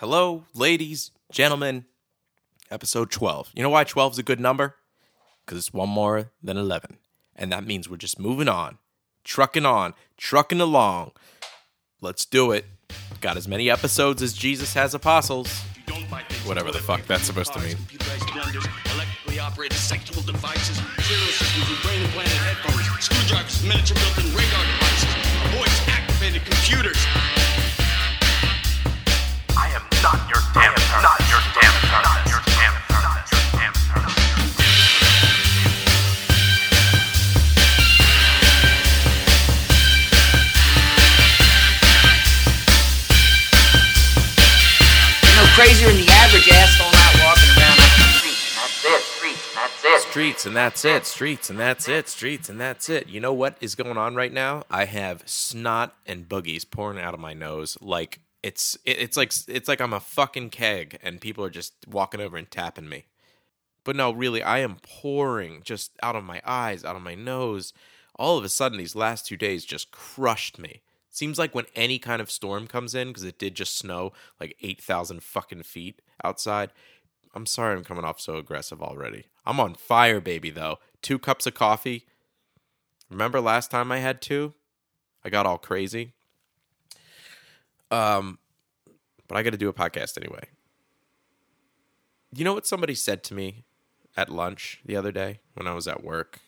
Hello, ladies, gentlemen. Episode 12. You know why 12 is a good number? Because it's one more than 11. And that means we're just moving on, trucking on, trucking along. Let's do it. Got as many episodes as Jesus has apostles. Whatever the fuck that's supposed to mean. Computerized Streets. And that's it. Streets, and that's it, streets, and that's it. You know what is going on right now? I have snot and boogies pouring out of my nose like it's it's like it's like I'm a fucking keg and people are just walking over and tapping me. But no, really, I am pouring just out of my eyes, out of my nose. All of a sudden, these last two days just crushed me. Seems like when any kind of storm comes in, because it did just snow like 8,000 fucking feet outside. I'm sorry I'm coming off so aggressive already. I'm on fire, baby, though. Two cups of coffee. Remember last time I had two? I got all crazy. Um, but I got to do a podcast anyway. You know what somebody said to me at lunch the other day when I was at work?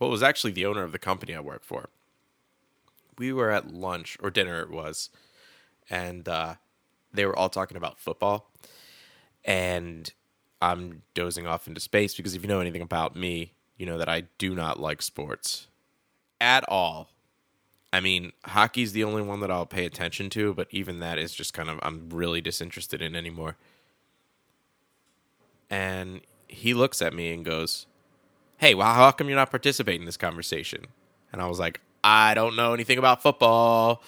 Well, it was actually the owner of the company I work for. We were at lunch or dinner, it was, and uh, they were all talking about football. And I'm dozing off into space because if you know anything about me, you know that I do not like sports at all. I mean, hockey's the only one that I'll pay attention to, but even that is just kind of I'm really disinterested in anymore. And he looks at me and goes, "Hey, well, how come you're not participating in this conversation?" And I was like, "I don't know anything about football."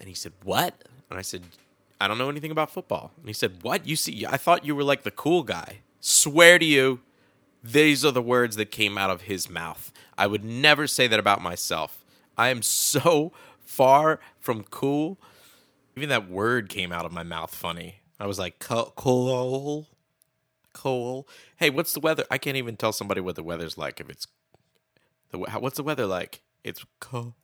And he said, "What?" And I said, "I don't know anything about football." And he said, "What? You see, I thought you were like the cool guy." Swear to you, these are the words that came out of his mouth. I would never say that about myself. I am so far from cool. Even that word came out of my mouth funny. I was like, cool, cool. Hey, what's the weather? I can't even tell somebody what the weather's like if it's the what's the weather like? It's cool.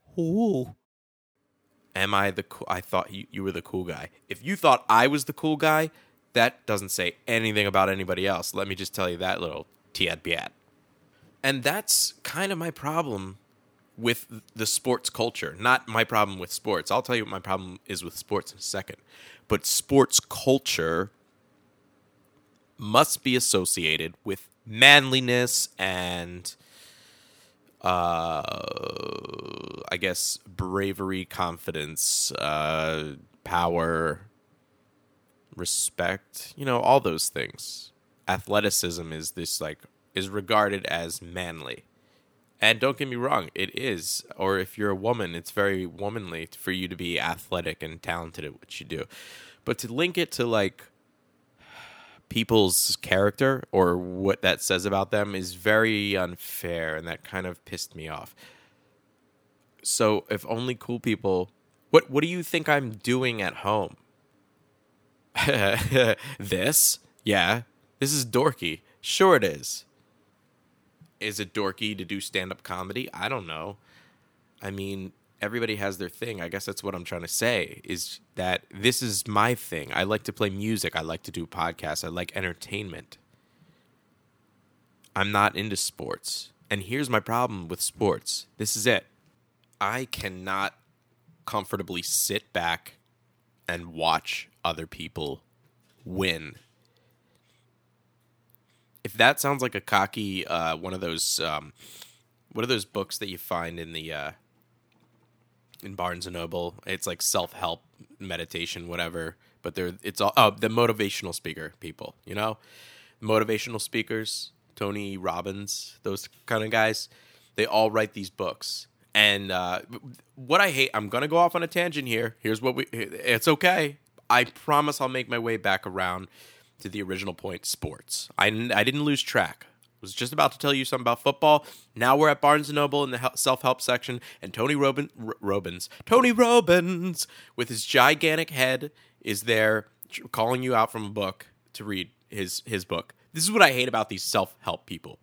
Am I the cool? I thought you, you were the cool guy. If you thought I was the cool guy, that doesn't say anything about anybody else. Let me just tell you that little tiad. And that's kind of my problem with the sports culture. Not my problem with sports. I'll tell you what my problem is with sports in a second. But sports culture must be associated with manliness and uh I guess bravery, confidence, uh power, respect, you know, all those things. Athleticism is this like is regarded as manly. And don't get me wrong, it is. Or if you're a woman, it's very womanly for you to be athletic and talented at what you do. But to link it to like people's character or what that says about them is very unfair and that kind of pissed me off. So if only cool people what what do you think I'm doing at home? this? Yeah. This is dorky. Sure it is. Is it dorky to do stand up comedy? I don't know. I mean, everybody has their thing. I guess that's what I'm trying to say is that this is my thing. I like to play music. I like to do podcasts. I like entertainment. I'm not into sports. And here's my problem with sports. This is it. I cannot comfortably sit back and watch other people win. If that sounds like a cocky uh, one of those um, what are those books that you find in the uh, in Barnes and Noble? It's like self help meditation, whatever. But they're it's all oh the motivational speaker people, you know, motivational speakers, Tony Robbins, those kind of guys. They all write these books. And uh, what I hate, I'm gonna go off on a tangent here. Here's what we. It's okay. I promise I'll make my way back around to the original point. Sports. I I didn't lose track. I Was just about to tell you something about football. Now we're at Barnes and Noble in the self help section, and Tony Robin, R- Robbins, Tony Robbins, with his gigantic head, is there calling you out from a book to read his his book. This is what I hate about these self-help people.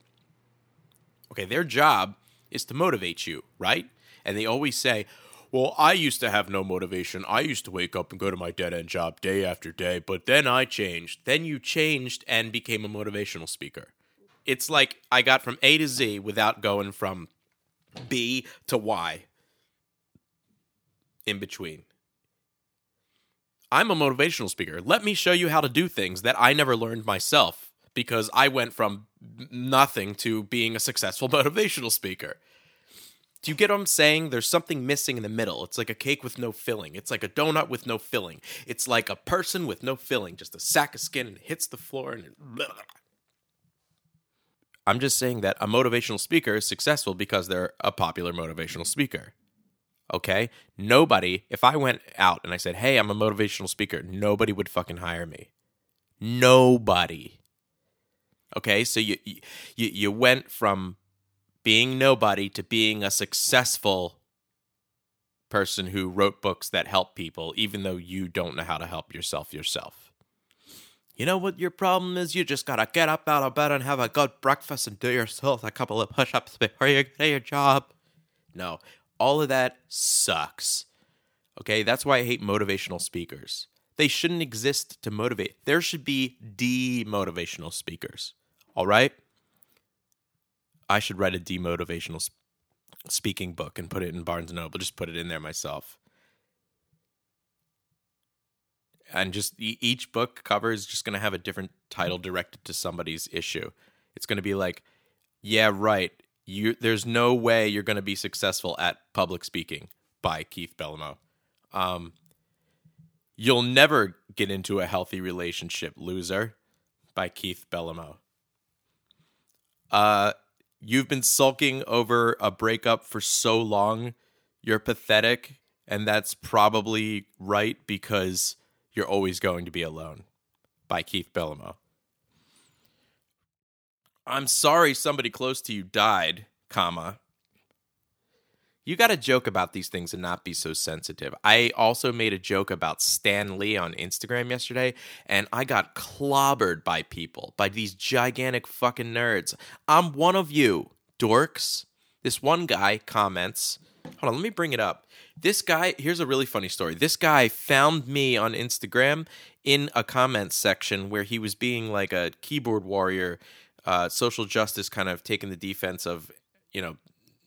Okay, their job is to motivate you, right? And they always say, "Well, I used to have no motivation. I used to wake up and go to my dead-end job day after day, but then I changed. Then you changed and became a motivational speaker." It's like I got from A to Z without going from B to Y in between. I'm a motivational speaker. Let me show you how to do things that I never learned myself because I went from nothing to being a successful motivational speaker. Do you get what I'm saying? There's something missing in the middle. It's like a cake with no filling. It's like a donut with no filling. It's like a person with no filling, just a sack of skin and it hits the floor and it. I'm just saying that a motivational speaker is successful because they're a popular motivational speaker. Okay? Nobody, if I went out and I said, hey, I'm a motivational speaker, nobody would fucking hire me. Nobody. Okay? So you, you, you went from being nobody to being a successful person who wrote books that help people, even though you don't know how to help yourself yourself. You know what your problem is? You just gotta get up out of bed and have a good breakfast and do yourself a couple of push ups before you get your job. No, all of that sucks. Okay, that's why I hate motivational speakers. They shouldn't exist to motivate. There should be demotivational speakers. All right? I should write a demotivational sp- speaking book and put it in Barnes and Noble. Just put it in there myself. And just each book cover is just going to have a different title directed to somebody's issue. It's going to be like, yeah, right. You there's no way you're going to be successful at public speaking by Keith Bellamo. Um, you'll never get into a healthy relationship, loser, by Keith Bellamo. Uh, you've been sulking over a breakup for so long, you're pathetic, and that's probably right because you're always going to be alone. By Keith Bellamo. I'm sorry somebody close to you died, comma. You got to joke about these things and not be so sensitive. I also made a joke about Stan Lee on Instagram yesterday, and I got clobbered by people, by these gigantic fucking nerds. I'm one of you, dorks. This one guy comments, hold on, let me bring it up. This guy, here's a really funny story. This guy found me on Instagram in a comments section where he was being like a keyboard warrior, uh, social justice kind of taking the defense of, you know,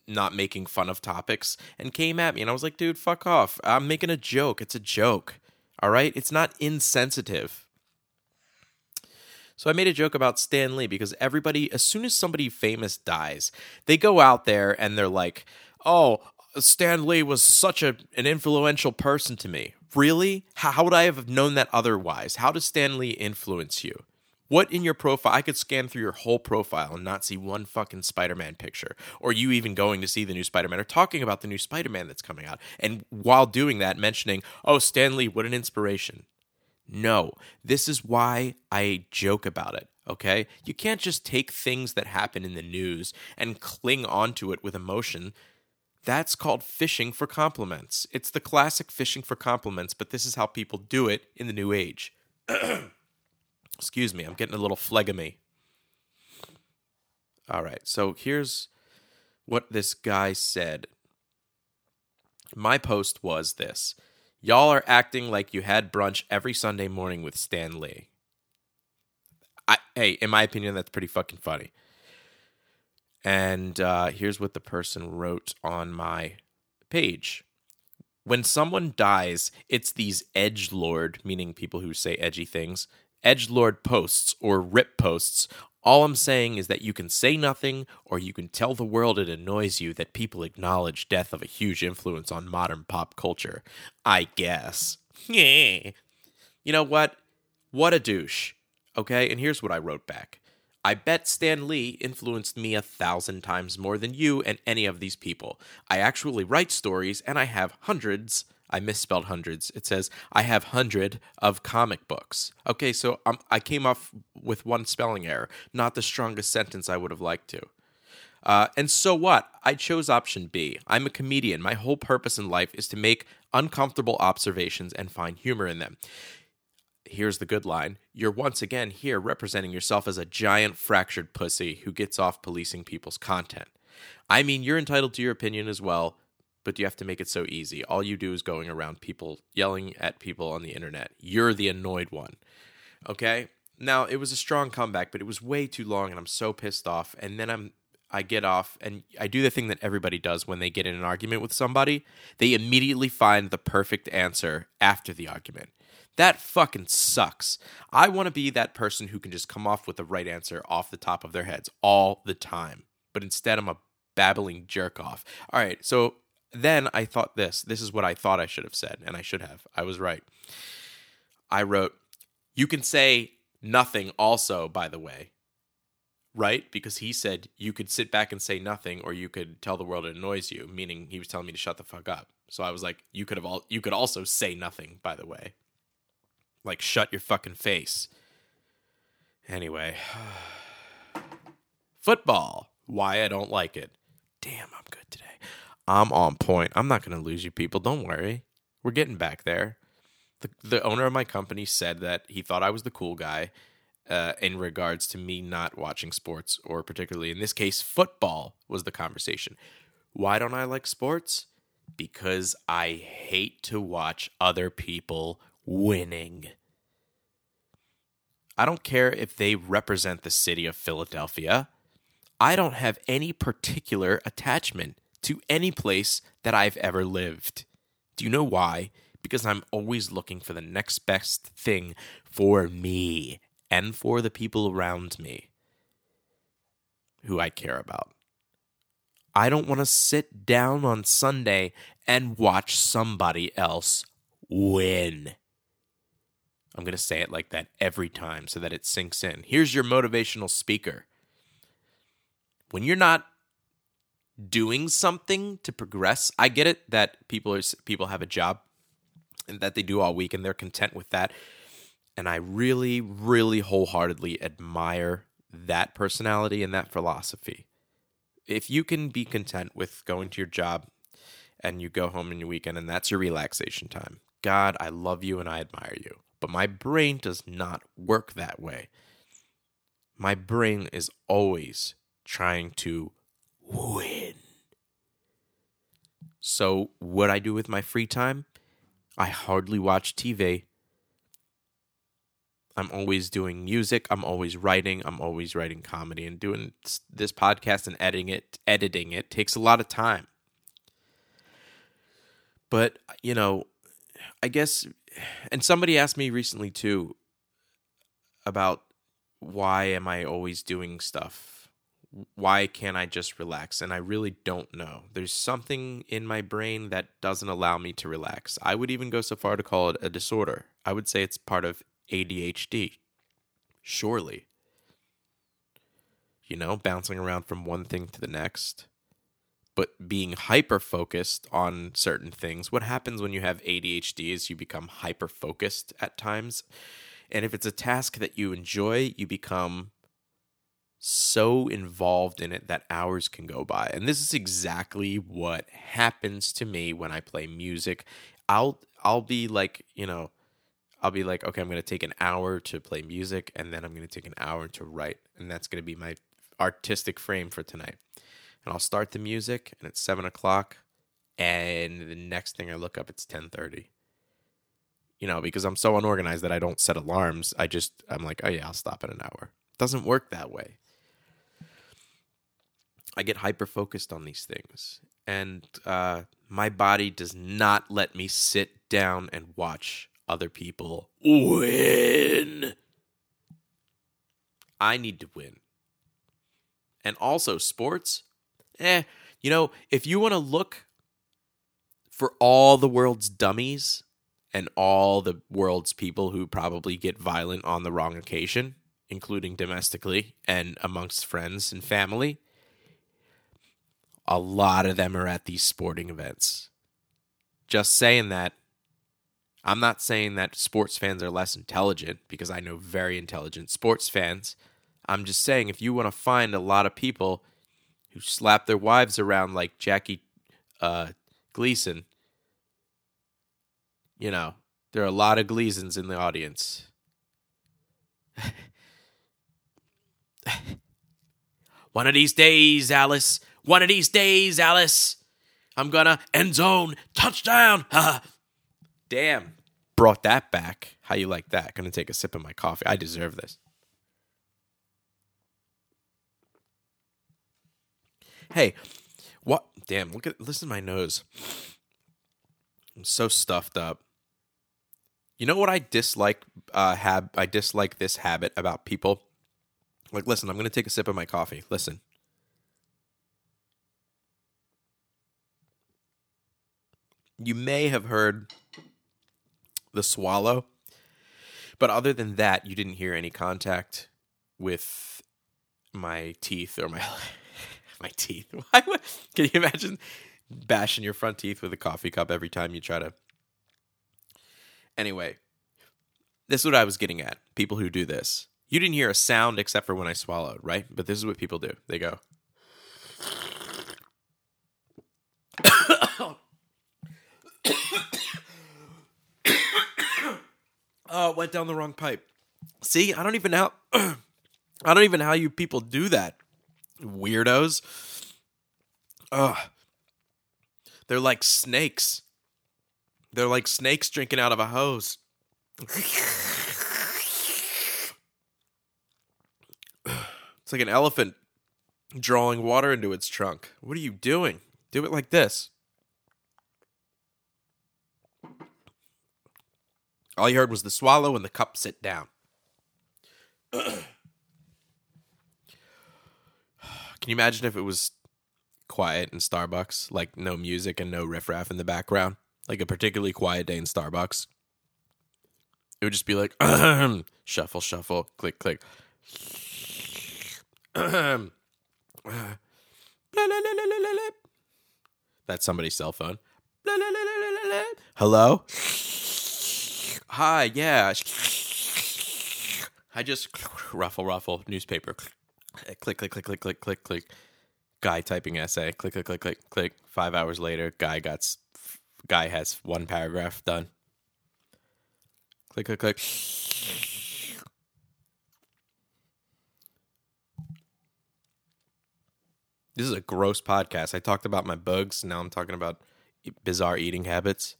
not making fun of topics and came at me and I was like, dude, fuck off. I'm making a joke. It's a joke. All right? It's not insensitive. So I made a joke about Stan Lee because everybody, as soon as somebody famous dies, they go out there and they're like, oh, Stan Lee was such a, an influential person to me. Really? How, how would I have known that otherwise? How does Stan Lee influence you? What in your profile? I could scan through your whole profile and not see one fucking Spider Man picture, or you even going to see the new Spider Man or talking about the new Spider Man that's coming out. And while doing that, mentioning, oh, Stan Lee, what an inspiration. No, this is why I joke about it, okay? You can't just take things that happen in the news and cling onto it with emotion. That's called fishing for compliments. It's the classic fishing for compliments, but this is how people do it in the new age. Excuse me, I'm getting a little phlegmy. All right, so here's what this guy said. My post was this Y'all are acting like you had brunch every Sunday morning with Stan Lee. I, hey, in my opinion, that's pretty fucking funny. And uh, here's what the person wrote on my page. When someone dies, it's these edge lord, meaning people who say edgy things, edge lord posts or rip posts. All I'm saying is that you can say nothing or you can tell the world it annoys you that people acknowledge death of a huge influence on modern pop culture. I guess. Yeah. You know what? What a douche. Okay, and here's what I wrote back. I bet Stan Lee influenced me a thousand times more than you and any of these people. I actually write stories and I have hundreds. I misspelled hundreds. It says I have hundred of comic books. Okay, so um, I came off with one spelling error, not the strongest sentence I would have liked to. Uh, and so what? I chose option B. I'm a comedian. My whole purpose in life is to make uncomfortable observations and find humor in them. here's the good line you're once again here representing yourself as a giant fractured pussy who gets off policing people's content. I mean, you're entitled to your opinion as well, but you have to make it so easy. All you do is going around people yelling at people on the internet. You're the annoyed one. Okay? Now, it was a strong comeback, but it was way too long and I'm so pissed off. And then I'm I get off and I do the thing that everybody does when they get in an argument with somebody. They immediately find the perfect answer after the argument. That fucking sucks. I want to be that person who can just come off with the right answer off the top of their heads all the time. But instead, I'm a babbling jerk off. All right, so then I thought this. This is what I thought I should have said, and I should have. I was right. I wrote, You can say nothing also, by the way. Right? Because he said you could sit back and say nothing, or you could tell the world it annoys you, meaning he was telling me to shut the fuck up. So I was like, you could have all you could also say nothing, by the way. Like shut your fucking face. Anyway. Football. Why I don't like it. Damn, I'm good today. I'm on point. I'm not going to lose you people. Don't worry. We're getting back there. The, the owner of my company said that he thought I was the cool guy uh, in regards to me not watching sports, or particularly in this case, football was the conversation. Why don't I like sports? Because I hate to watch other people winning. I don't care if they represent the city of Philadelphia. I don't have any particular attachment to any place that I've ever lived. Do you know why? Because I'm always looking for the next best thing for me and for the people around me who I care about. I don't want to sit down on Sunday and watch somebody else win. I'm going to say it like that every time so that it sinks in. Here's your motivational speaker. When you're not doing something to progress, I get it that people are people have a job and that they do all week and they're content with that. And I really really wholeheartedly admire that personality and that philosophy. If you can be content with going to your job and you go home in your weekend and that's your relaxation time. God, I love you and I admire you. But my brain does not work that way. My brain is always trying to win. So, what I do with my free time? I hardly watch TV. I'm always doing music. I'm always writing. I'm always writing comedy and doing this podcast and editing it. Editing it takes a lot of time. But you know, I guess and somebody asked me recently too about why am I always doing stuff? Why can't I just relax? And I really don't know. There's something in my brain that doesn't allow me to relax. I would even go so far to call it a disorder. I would say it's part of ADHD. Surely. You know, bouncing around from one thing to the next but being hyper focused on certain things. What happens when you have ADHD is you become hyper focused at times. And if it's a task that you enjoy, you become so involved in it that hours can go by. And this is exactly what happens to me when I play music. I'll I'll be like, you know, I'll be like, okay, I'm going to take an hour to play music and then I'm going to take an hour to write. And that's going to be my artistic frame for tonight and I'll start the music and it's seven o'clock and the next thing I look up it's ten thirty. You know, because I'm so unorganized that I don't set alarms. I just I'm like, oh yeah, I'll stop in an hour. It doesn't work that way. I get hyper focused on these things. And uh, my body does not let me sit down and watch other people win. I need to win. And also, sports, eh, you know, if you want to look for all the world's dummies and all the world's people who probably get violent on the wrong occasion, including domestically and amongst friends and family, a lot of them are at these sporting events. Just saying that. I'm not saying that sports fans are less intelligent because I know very intelligent sports fans. I'm just saying if you want to find a lot of people who slap their wives around like Jackie uh, Gleason. You know, there are a lot of Gleasons in the audience. One of these days, Alice. One of these days, Alice. I'm gonna end zone touchdown. Damn. Brought that back. How you like that? Gonna take a sip of my coffee. I deserve this. Hey, what? Damn, look at listen to my nose. I'm so stuffed up. You know what I dislike? Uh, have I dislike this habit about people? Like, listen, I'm gonna take a sip of my coffee. Listen. You may have heard the swallow, but other than that, you didn't hear any contact with my teeth or my my teeth. Why can you imagine bashing your front teeth with a coffee cup every time you try to? Anyway, this is what I was getting at. People who do this. You didn't hear a sound except for when I swallowed, right? But this is what people do. They go. Oh, it went down the wrong pipe. See, I don't even know. I don't even know how you people do that. Weirdos. Ugh. They're like snakes. They're like snakes drinking out of a hose. It's like an elephant drawing water into its trunk. What are you doing? Do it like this. All you heard was the swallow and the cup sit down. Can you imagine if it was quiet in Starbucks, like no music and no riffraff in the background, like a particularly quiet day in Starbucks? It would just be like shuffle, shuffle, click, click. That's somebody's cell phone. Hello? Hi, yeah. I just ruffle, ruffle, newspaper. Click, click, click, click, click, click, click. Guy typing essay. Click, click, click, click, click. Five hours later, guy got, guy has one paragraph done. Click, click, click. This is a gross podcast. I talked about my bugs. Now I'm talking about bizarre eating habits.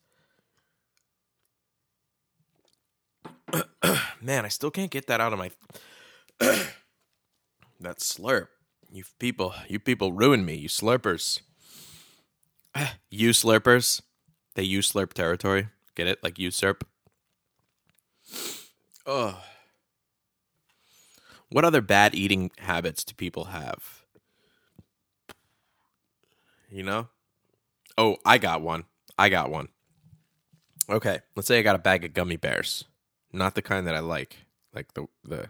Man, I still can't get that out of my. that slurp. You people, you people ruin me. You slurpers. you slurpers. They use slurp territory. Get it? Like usurp. Ugh. What other bad eating habits do people have? You know? Oh, I got one. I got one. Okay, let's say I got a bag of gummy bears. Not the kind that I like, like the the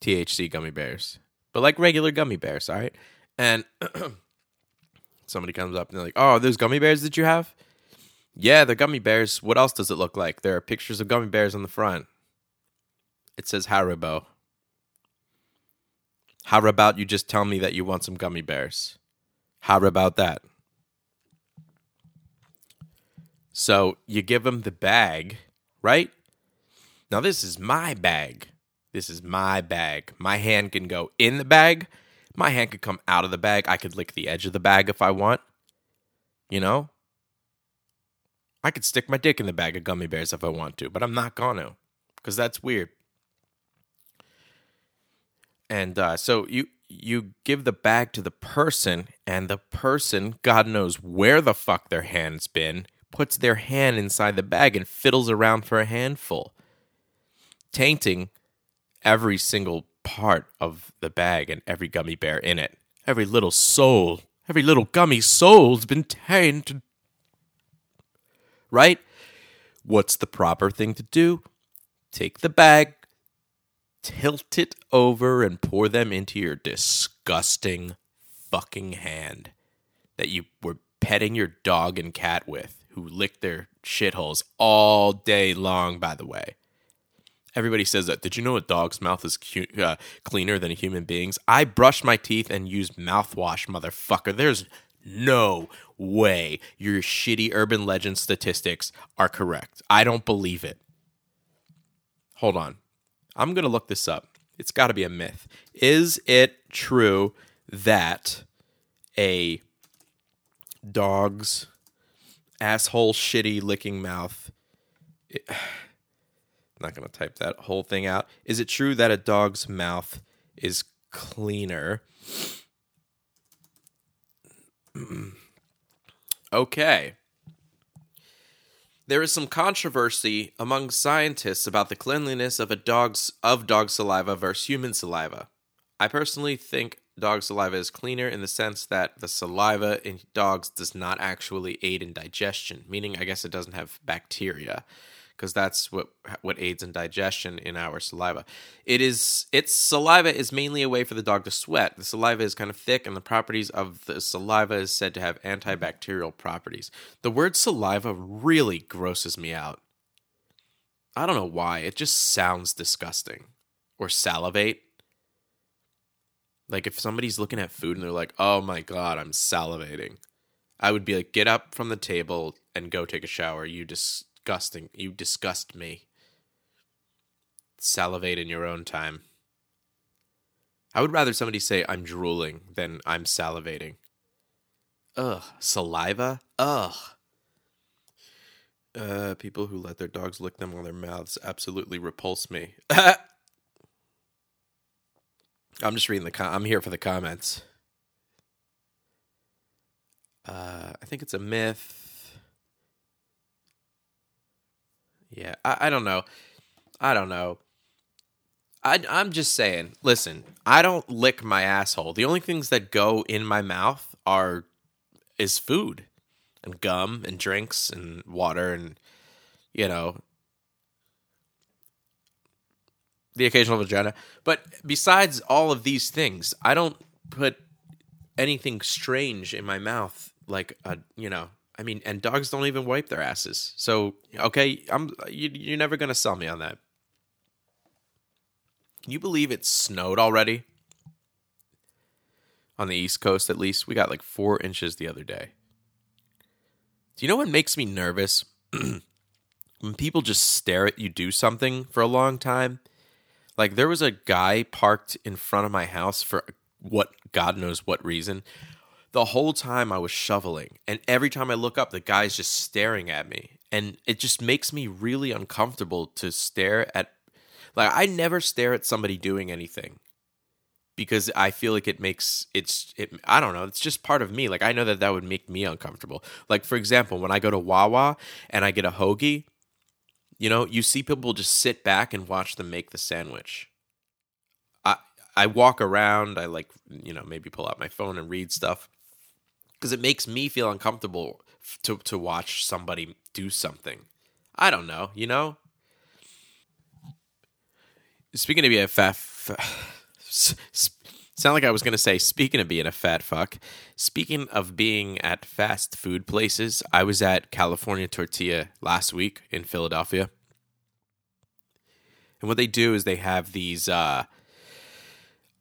THC gummy bears, but like regular gummy bears, all right? And somebody comes up and they're like, "Oh, those gummy bears that you have?" Yeah, they're gummy bears. What else does it look like? There are pictures of gummy bears on the front. It says Haribo. How about you just tell me that you want some gummy bears? How about that? So you give them the bag, right? Now, this is my bag. This is my bag. My hand can go in the bag. My hand could come out of the bag. I could lick the edge of the bag if I want. You know? I could stick my dick in the bag of gummy bears if I want to, but I'm not going to because that's weird. And uh, so you you give the bag to the person, and the person, God knows where the fuck their hand's been, puts their hand inside the bag and fiddles around for a handful, tainting every single part of the bag and every gummy bear in it. Every little soul, every little gummy soul's been tainted. Right? What's the proper thing to do? Take the bag, tilt it over and pour them into your disgusting fucking hand that you were petting your dog and cat with, who licked their shitholes all day long, by the way. Everybody says that. Did you know a dog's mouth is cu- uh, cleaner than a human being's? I brush my teeth and use mouthwash, motherfucker. There's no way your shitty urban legend statistics are correct. I don't believe it. Hold on. I'm going to look this up. It's got to be a myth. Is it true that a dog's asshole shitty licking mouth not going to type that whole thing out. Is it true that a dog's mouth is cleaner? okay. There is some controversy among scientists about the cleanliness of a dog's of dog saliva versus human saliva. I personally think dog saliva is cleaner in the sense that the saliva in dogs does not actually aid in digestion, meaning I guess it doesn't have bacteria because that's what what aids in digestion in our saliva. It is its saliva is mainly a way for the dog to sweat. The saliva is kind of thick, and the properties of the saliva is said to have antibacterial properties. The word saliva really grosses me out. I don't know why. It just sounds disgusting. Or salivate. Like if somebody's looking at food and they're like, "Oh my god, I'm salivating." I would be like, "Get up from the table and go take a shower. You just disgusting. You disgust me. Salivate in your own time. I would rather somebody say I'm drooling than I'm salivating. Ugh. Saliva? Ugh. Uh, people who let their dogs lick them on their mouths absolutely repulse me. I'm just reading the. Com- I'm here for the comments. Uh, I think it's a myth. Yeah, I, I don't know. I don't know. I, I'm just saying. Listen, I don't lick my asshole. The only things that go in my mouth are is food and gum and drinks and water and you know the occasional vagina. But besides all of these things, I don't put anything strange in my mouth like a you know I mean, and dogs don't even wipe their asses. So okay, I'm you, you're never gonna sell me on that. Can you believe it snowed already? On the East Coast, at least, we got like four inches the other day. Do you know what makes me nervous? when people just stare at you do something for a long time. Like there was a guy parked in front of my house for what God knows what reason the whole time I was shoveling. And every time I look up, the guy's just staring at me. And it just makes me really uncomfortable to stare at. Like, I never stare at somebody doing anything because I feel like it makes it's it I don't know it's just part of me like I know that that would make me uncomfortable like for example when I go to Wawa and I get a hoagie you know you see people just sit back and watch them make the sandwich I I walk around I like you know maybe pull out my phone and read stuff because it makes me feel uncomfortable to to watch somebody do something. I don't know, you know. Speaking of being a fat, sound like I was gonna say. Speaking of being a fat fuck, speaking of being at fast food places, I was at California Tortilla last week in Philadelphia, and what they do is they have these. Uh,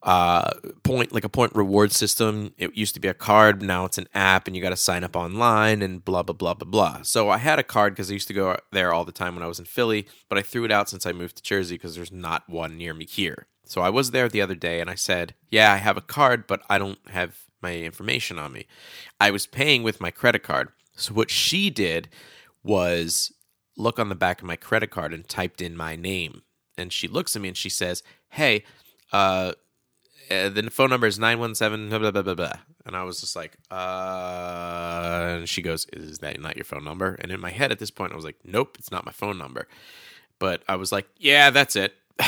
uh, point like a point reward system. It used to be a card, now it's an app, and you got to sign up online and blah blah blah blah blah. So I had a card because I used to go there all the time when I was in Philly, but I threw it out since I moved to Jersey because there's not one near me here. So I was there the other day and I said, "Yeah, I have a card, but I don't have my information on me." I was paying with my credit card. So what she did was look on the back of my credit card and typed in my name. And she looks at me and she says, "Hey, uh, uh, the phone number is 917 blah, blah, blah, blah. And I was just like, uh, and she goes, is that not your phone number? And in my head at this point, I was like, nope, it's not my phone number. But I was like, yeah, that's it.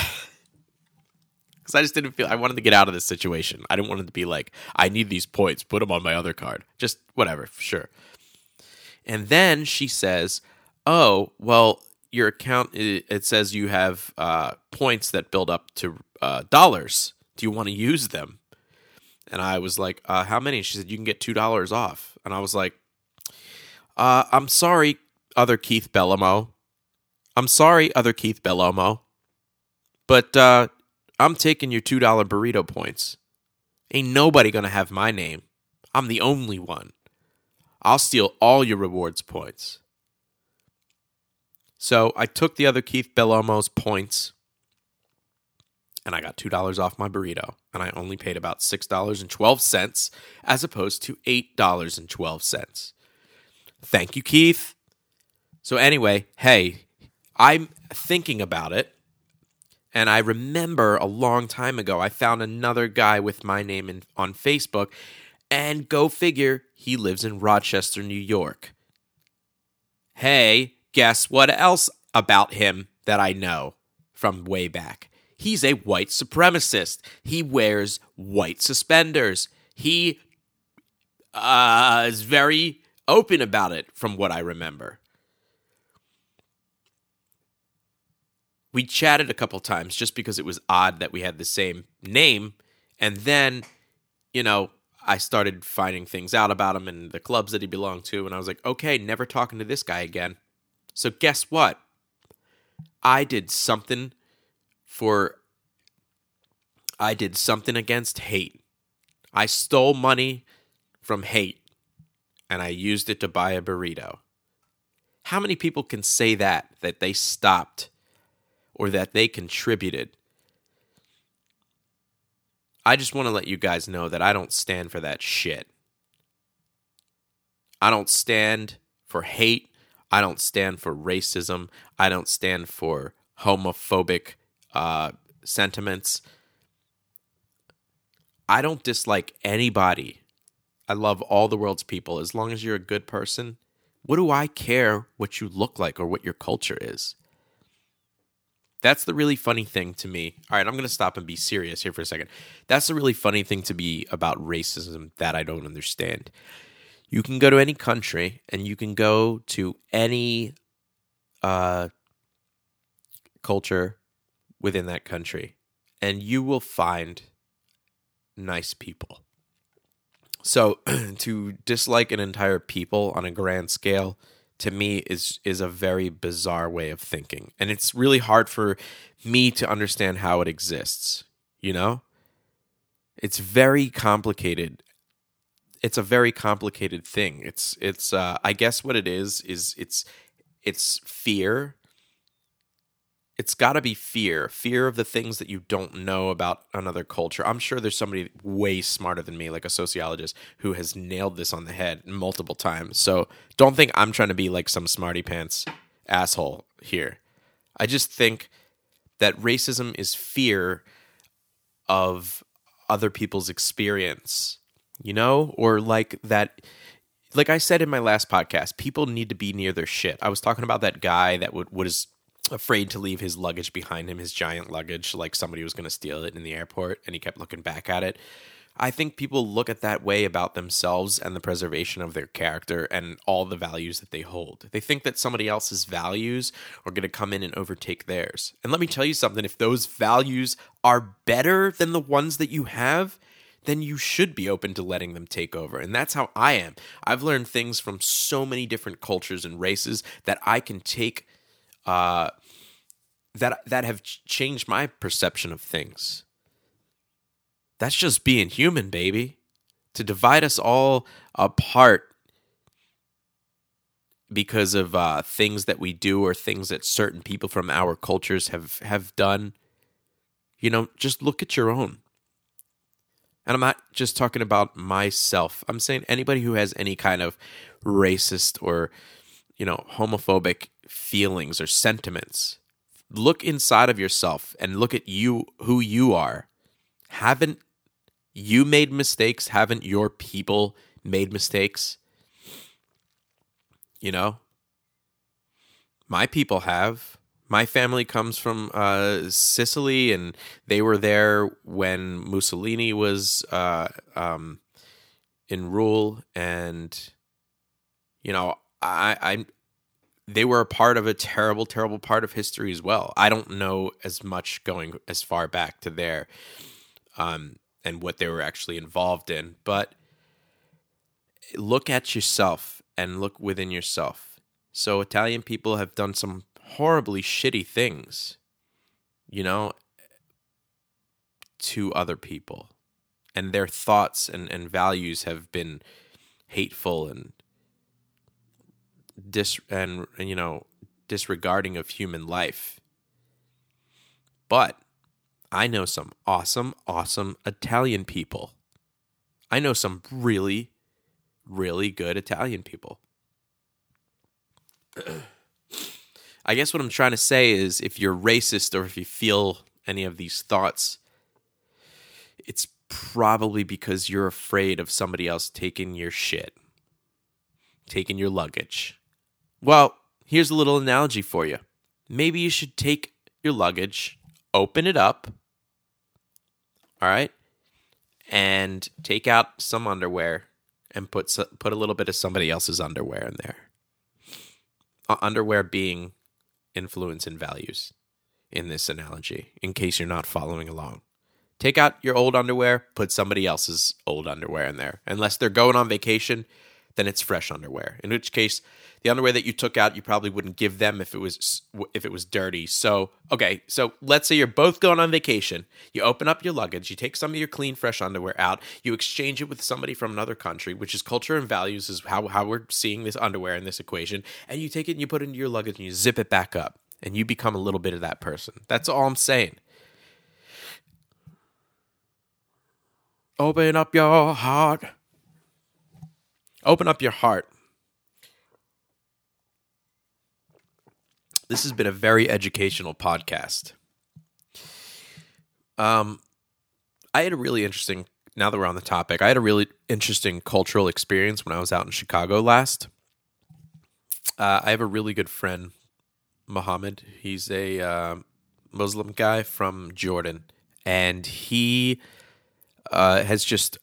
Because I just didn't feel, I wanted to get out of this situation. I didn't want it to be like, I need these points, put them on my other card. Just whatever, sure. And then she says, oh, well, your account, it, says you have uh, points that build up to uh, dollars do you want to use them? And I was like, uh, how many? She said, you can get $2 off. And I was like, uh, I'm sorry, other Keith Bellamo. I'm sorry, other Keith Bellomo. But uh, I'm taking your $2 burrito points. Ain't nobody going to have my name. I'm the only one. I'll steal all your rewards points. So I took the other Keith Bellomo's points and I got $2 off my burrito, and I only paid about $6.12 as opposed to $8.12. Thank you, Keith. So, anyway, hey, I'm thinking about it, and I remember a long time ago, I found another guy with my name in, on Facebook, and go figure, he lives in Rochester, New York. Hey, guess what else about him that I know from way back? He's a white supremacist. He wears white suspenders. He uh, is very open about it, from what I remember. We chatted a couple times just because it was odd that we had the same name. And then, you know, I started finding things out about him and the clubs that he belonged to. And I was like, okay, never talking to this guy again. So, guess what? I did something for I did something against hate. I stole money from hate and I used it to buy a burrito. How many people can say that that they stopped or that they contributed? I just want to let you guys know that I don't stand for that shit. I don't stand for hate. I don't stand for racism. I don't stand for homophobic uh, sentiments. I don't dislike anybody. I love all the world's people. As long as you're a good person, what do I care what you look like or what your culture is? That's the really funny thing to me. All right, I'm going to stop and be serious here for a second. That's the really funny thing to me about racism that I don't understand. You can go to any country and you can go to any uh, culture within that country, and you will find nice people. So to dislike an entire people on a grand scale to me is is a very bizarre way of thinking. And it's really hard for me to understand how it exists, you know? It's very complicated. It's a very complicated thing. It's it's uh I guess what it is is it's it's fear it's got to be fear fear of the things that you don't know about another culture. I'm sure there's somebody way smarter than me like a sociologist who has nailed this on the head multiple times. So don't think i'm trying to be like some smarty pants asshole here. I just think that racism is fear of other people's experience you know? Or like that like i said in my last podcast people need to be near their shit. I was talking about that guy that would was afraid to leave his luggage behind him, his giant luggage, like somebody was going to steal it in the airport, and he kept looking back at it. I think people look at that way about themselves and the preservation of their character and all the values that they hold. They think that somebody else's values are going to come in and overtake theirs. And let me tell you something if those values are better than the ones that you have, then you should be open to letting them take over. And that's how I am. I've learned things from so many different cultures and races that I can take uh, that that have changed my perception of things. That's just being human, baby. To divide us all apart because of uh, things that we do or things that certain people from our cultures have have done. You know, just look at your own. And I'm not just talking about myself. I'm saying anybody who has any kind of racist or, you know, homophobic feelings or sentiments. Look inside of yourself and look at you, who you are. Haven't you made mistakes? Haven't your people made mistakes? You know, my people have. My family comes from uh, Sicily, and they were there when Mussolini was uh, um, in rule. And you know, I, they were a part of a terrible, terrible part of history as well. I don't know as much going as far back to there um, and what they were actually involved in, but look at yourself and look within yourself. So, Italian people have done some horribly shitty things, you know, to other people. And their thoughts and, and values have been hateful and dis and you know disregarding of human life. But I know some awesome, awesome Italian people. I know some really, really good Italian people. I guess what I'm trying to say is if you're racist or if you feel any of these thoughts, it's probably because you're afraid of somebody else taking your shit, taking your luggage. Well, here's a little analogy for you. Maybe you should take your luggage, open it up, all right, and take out some underwear and put put a little bit of somebody else's underwear in there. Uh, underwear being influence and values in this analogy, in case you're not following along. Take out your old underwear, put somebody else's old underwear in there. Unless they're going on vacation, then it's fresh underwear. In which case, the underwear that you took out, you probably wouldn't give them if it was if it was dirty. So, okay, so let's say you're both going on vacation. You open up your luggage, you take some of your clean, fresh underwear out, you exchange it with somebody from another country, which is culture and values is how how we're seeing this underwear in this equation, and you take it and you put it into your luggage and you zip it back up, and you become a little bit of that person. That's all I'm saying. Open up your heart. Open up your heart. This has been a very educational podcast. Um, I had a really interesting. Now that we're on the topic, I had a really interesting cultural experience when I was out in Chicago last. Uh, I have a really good friend, Muhammad. He's a uh, Muslim guy from Jordan, and he uh, has just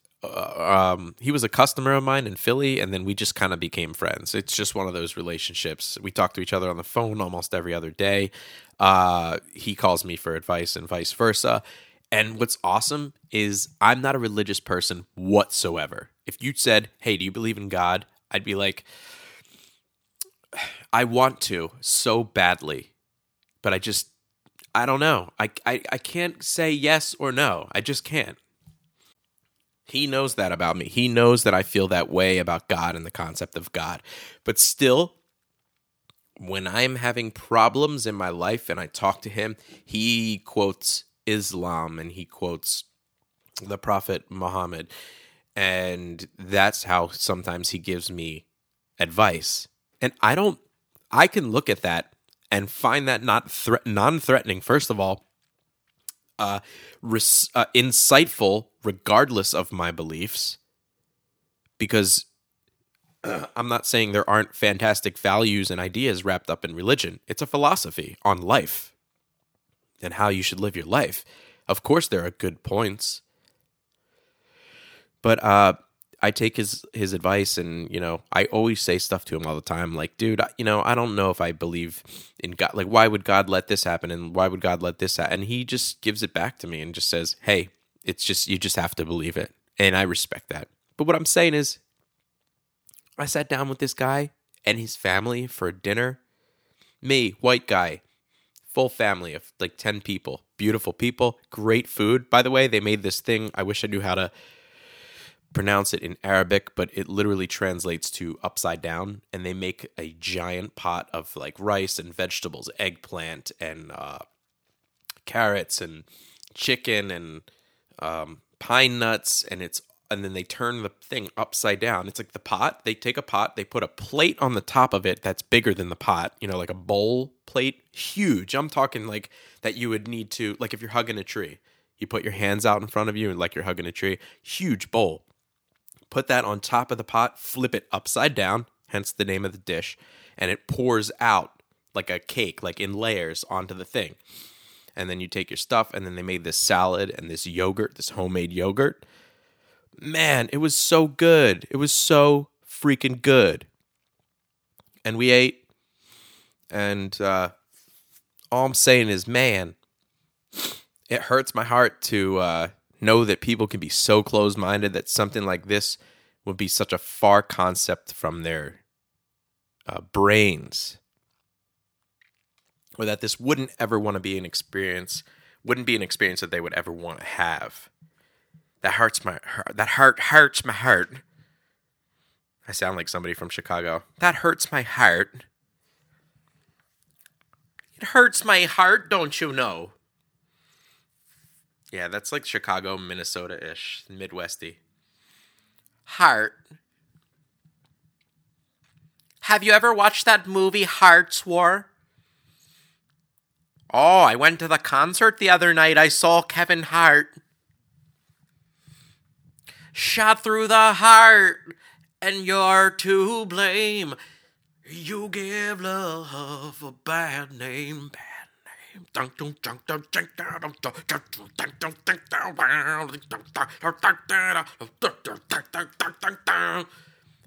um, he was a customer of mine in Philly, and then we just kind of became friends. It's just one of those relationships. We talk to each other on the phone almost every other day. Uh, he calls me for advice, and vice versa. And what's awesome is I'm not a religious person whatsoever. If you said, "Hey, do you believe in God?" I'd be like, "I want to so badly, but I just I don't know. I I, I can't say yes or no. I just can't." He knows that about me. He knows that I feel that way about God and the concept of God. But still, when I'm having problems in my life and I talk to him, he quotes Islam and he quotes the Prophet Muhammad. And that's how sometimes he gives me advice. And I don't, I can look at that and find that not thre- non threatening, first of all, uh, res- uh, insightful regardless of my beliefs because I'm not saying there aren't fantastic values and ideas wrapped up in religion. It's a philosophy on life and how you should live your life. Of course, there are good points, but uh, I take his his advice, and you know, I always say stuff to him all the time, like, dude, you know, I don't know if I believe in God. Like, why would God let this happen, and why would God let this happen? And he just gives it back to me and just says, hey, it's just you just have to believe it, and I respect that. But what I'm saying is, I sat down with this guy and his family for dinner. Me, white guy, full family of like 10 people, beautiful people, great food. By the way, they made this thing. I wish I knew how to pronounce it in Arabic, but it literally translates to upside down. And they make a giant pot of like rice and vegetables, eggplant and uh, carrots and chicken and um, pine nuts. And it's and then they turn the thing upside down. It's like the pot. They take a pot, they put a plate on the top of it that's bigger than the pot, you know, like a bowl plate, huge. I'm talking like that you would need to, like if you're hugging a tree, you put your hands out in front of you and like you're hugging a tree, huge bowl. Put that on top of the pot, flip it upside down, hence the name of the dish, and it pours out like a cake, like in layers onto the thing. And then you take your stuff, and then they made this salad and this yogurt, this homemade yogurt man, it was so good. It was so freaking good. And we ate, and uh, all I'm saying is, man, it hurts my heart to uh, know that people can be so close minded that something like this would be such a far concept from their uh, brains. Or that this wouldn't ever want to be an experience, wouldn't be an experience that they would ever want to have. That hurts my heart. That heart hurts my heart. I sound like somebody from Chicago. That hurts my heart. It hurts my heart, don't you know? Yeah, that's like Chicago, Minnesota ish, Midwesty. Heart. Have you ever watched that movie Hart's War? Oh, I went to the concert the other night. I saw Kevin Hart. Shot through the heart, and you're to blame. You give love a bad name, bad name.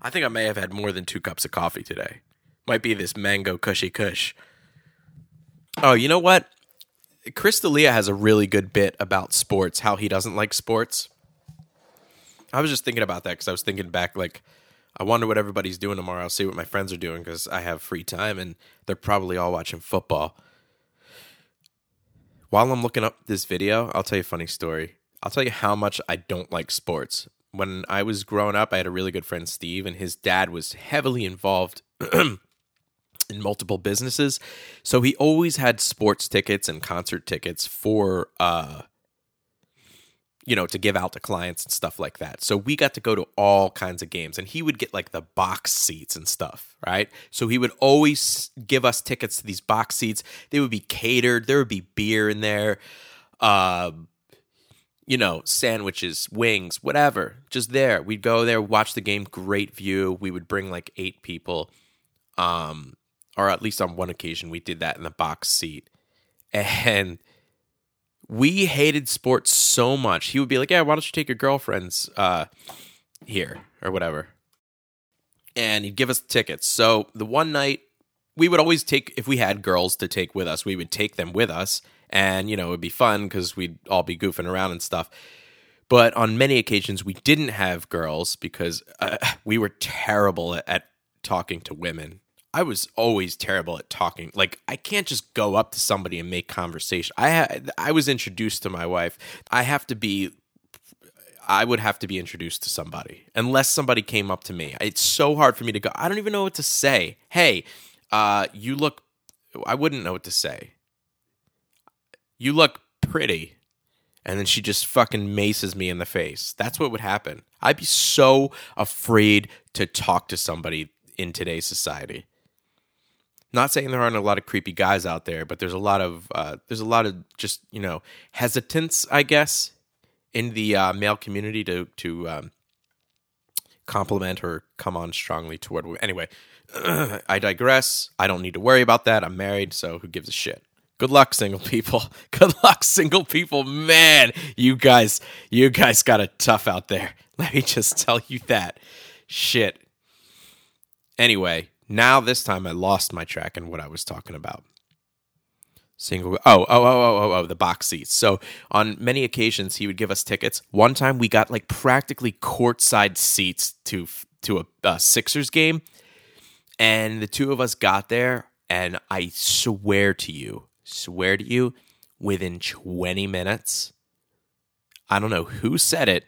I think I may have had more than two cups of coffee today. Might be this mango cushy cush. Oh, you know what? Chris D'Elia has a really good bit about sports, how he doesn't like sports. I was just thinking about that because I was thinking back, like, I wonder what everybody's doing tomorrow. I'll see what my friends are doing because I have free time and they're probably all watching football. While I'm looking up this video, I'll tell you a funny story. I'll tell you how much I don't like sports. When I was growing up, I had a really good friend, Steve, and his dad was heavily involved in multiple businesses. So he always had sports tickets and concert tickets for uh you know, to give out to clients and stuff like that. So we got to go to all kinds of games and he would get like the box seats and stuff, right? So he would always give us tickets to these box seats. They would be catered, there would be beer in there. Uh you know, sandwiches, wings, whatever, just there. We'd go there, watch the game, great view. We would bring like eight people. Um, or at least on one occasion we did that in the box seat. And we hated sports so much. He would be like, "Yeah, why don't you take your girlfriends uh, here or whatever?" And he'd give us tickets. So the one night we would always take if we had girls to take with us, we would take them with us, and you know it'd be fun because we'd all be goofing around and stuff. But on many occasions we didn't have girls because uh, we were terrible at, at talking to women. I was always terrible at talking. Like I can't just go up to somebody and make conversation. I ha- I was introduced to my wife. I have to be I would have to be introduced to somebody unless somebody came up to me. It's so hard for me to go. I don't even know what to say. Hey, uh, you look. I wouldn't know what to say. You look pretty, and then she just fucking maces me in the face. That's what would happen. I'd be so afraid to talk to somebody in today's society not saying there aren't a lot of creepy guys out there, but there's a lot of uh, there's a lot of just you know hesitance, I guess, in the uh, male community to to um, compliment or come on strongly toward. Anyway, I digress. I don't need to worry about that. I'm married, so who gives a shit? Good luck, single people. Good luck, single people. Man, you guys, you guys got it tough out there. Let me just tell you that. Shit. Anyway, now this time I lost my track and what I was talking about. Single oh, oh, oh, oh, oh, oh, the box seats. So on many occasions he would give us tickets. One time we got like practically courtside seats to to a, a Sixers game. And the two of us got there, and I swear to you, swear to you, within 20 minutes, I don't know who said it,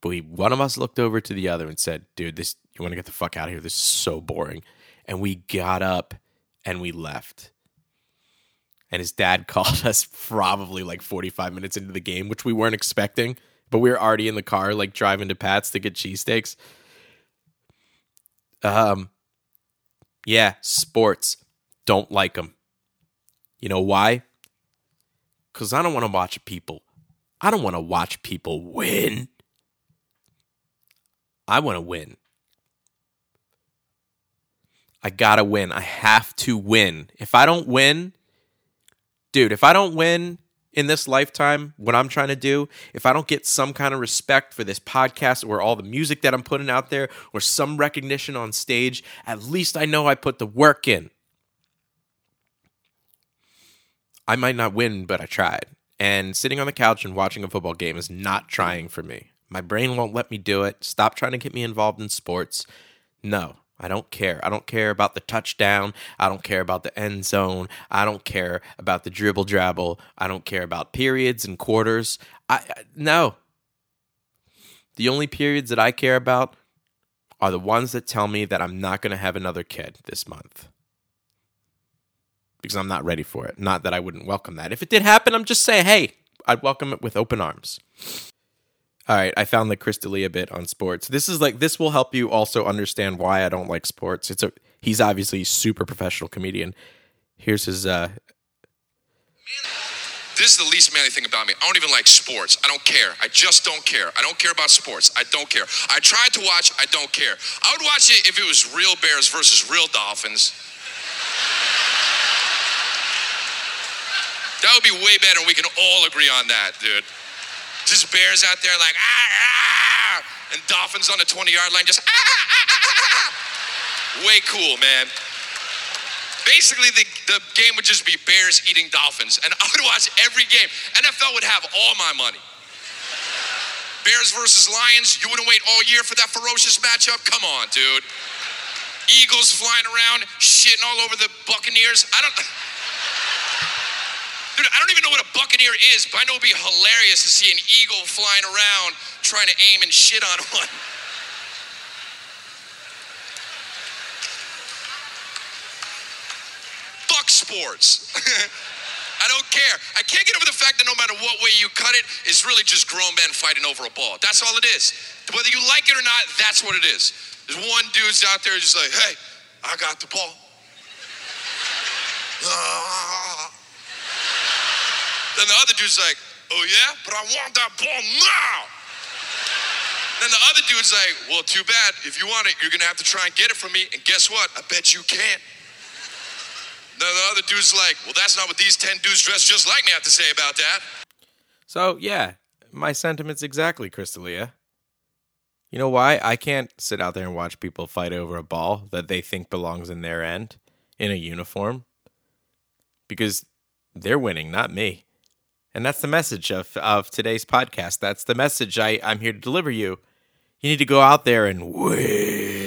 but we, one of us looked over to the other and said, Dude, this, you want to get the fuck out of here? This is so boring and we got up and we left. And his dad called us probably like 45 minutes into the game, which we weren't expecting, but we were already in the car, like driving to Pat's to get cheesesteaks. Um, yeah, sports. Don't like them. You know why? Because I don't want to watch people. I don't want to watch people win. I want to win. I gotta win. I have to win. If I don't win, dude, if I don't win in this lifetime, what I'm trying to do, if I don't get some kind of respect for this podcast or all the music that I'm putting out there or some recognition on stage, at least I know I put the work in. I might not win, but I tried. And sitting on the couch and watching a football game is not trying for me. My brain won't let me do it. Stop trying to get me involved in sports. No, I don't care. I don't care about the touchdown. I don't care about the end zone. I don't care about the dribble drabble. I don't care about periods and quarters. I, I no. The only periods that I care about are the ones that tell me that I'm not going to have another kid this month. Because I'm not ready for it. Not that I wouldn't welcome that. If it did happen, I'm just saying, hey, I'd welcome it with open arms. All right, I found the Chris D'Elia bit on sports. This is like this will help you also understand why I don't like sports. It's a he's obviously super professional comedian. Here's his uh This is the least manly thing about me. I don't even like sports. I don't care. I just don't care. I don't care about sports. I don't care. I tried to watch. I don't care. I would watch it if it was real Bears versus real Dolphins. That would be way better, we can all agree on that, dude. Just Bears out there like, ah, ah, and Dolphins on the 20 yard line just, ah, ah, ah, ah, ah. Way cool, man. Basically, the, the game would just be Bears eating Dolphins, and I would watch every game. NFL would have all my money. Bears versus Lions, you wouldn't wait all year for that ferocious matchup? Come on, dude. Eagles flying around, shitting all over the Buccaneers. I don't. Dude, I don't even know what a Buccaneer is, but I know it'd be hilarious to see an eagle flying around trying to aim and shit on one. Fuck sports. I don't care. I can't get over the fact that no matter what way you cut it, it's really just grown men fighting over a ball. That's all it is. Whether you like it or not, that's what it is. There's one dude's out there just like, hey, I got the ball. Ah. Then the other dude's like, oh yeah, but I want that ball now. Then the other dude's like, well, too bad. If you want it, you're gonna have to try and get it from me. And guess what? I bet you can't. Then the other dude's like, well, that's not what these 10 dudes dressed just like me have to say about that. So yeah, my sentiments exactly, Chris D'Elia. You know why? I can't sit out there and watch people fight over a ball that they think belongs in their end in a uniform. Because they're winning, not me. And that's the message of, of today's podcast. That's the message I, I'm here to deliver you. You need to go out there and win.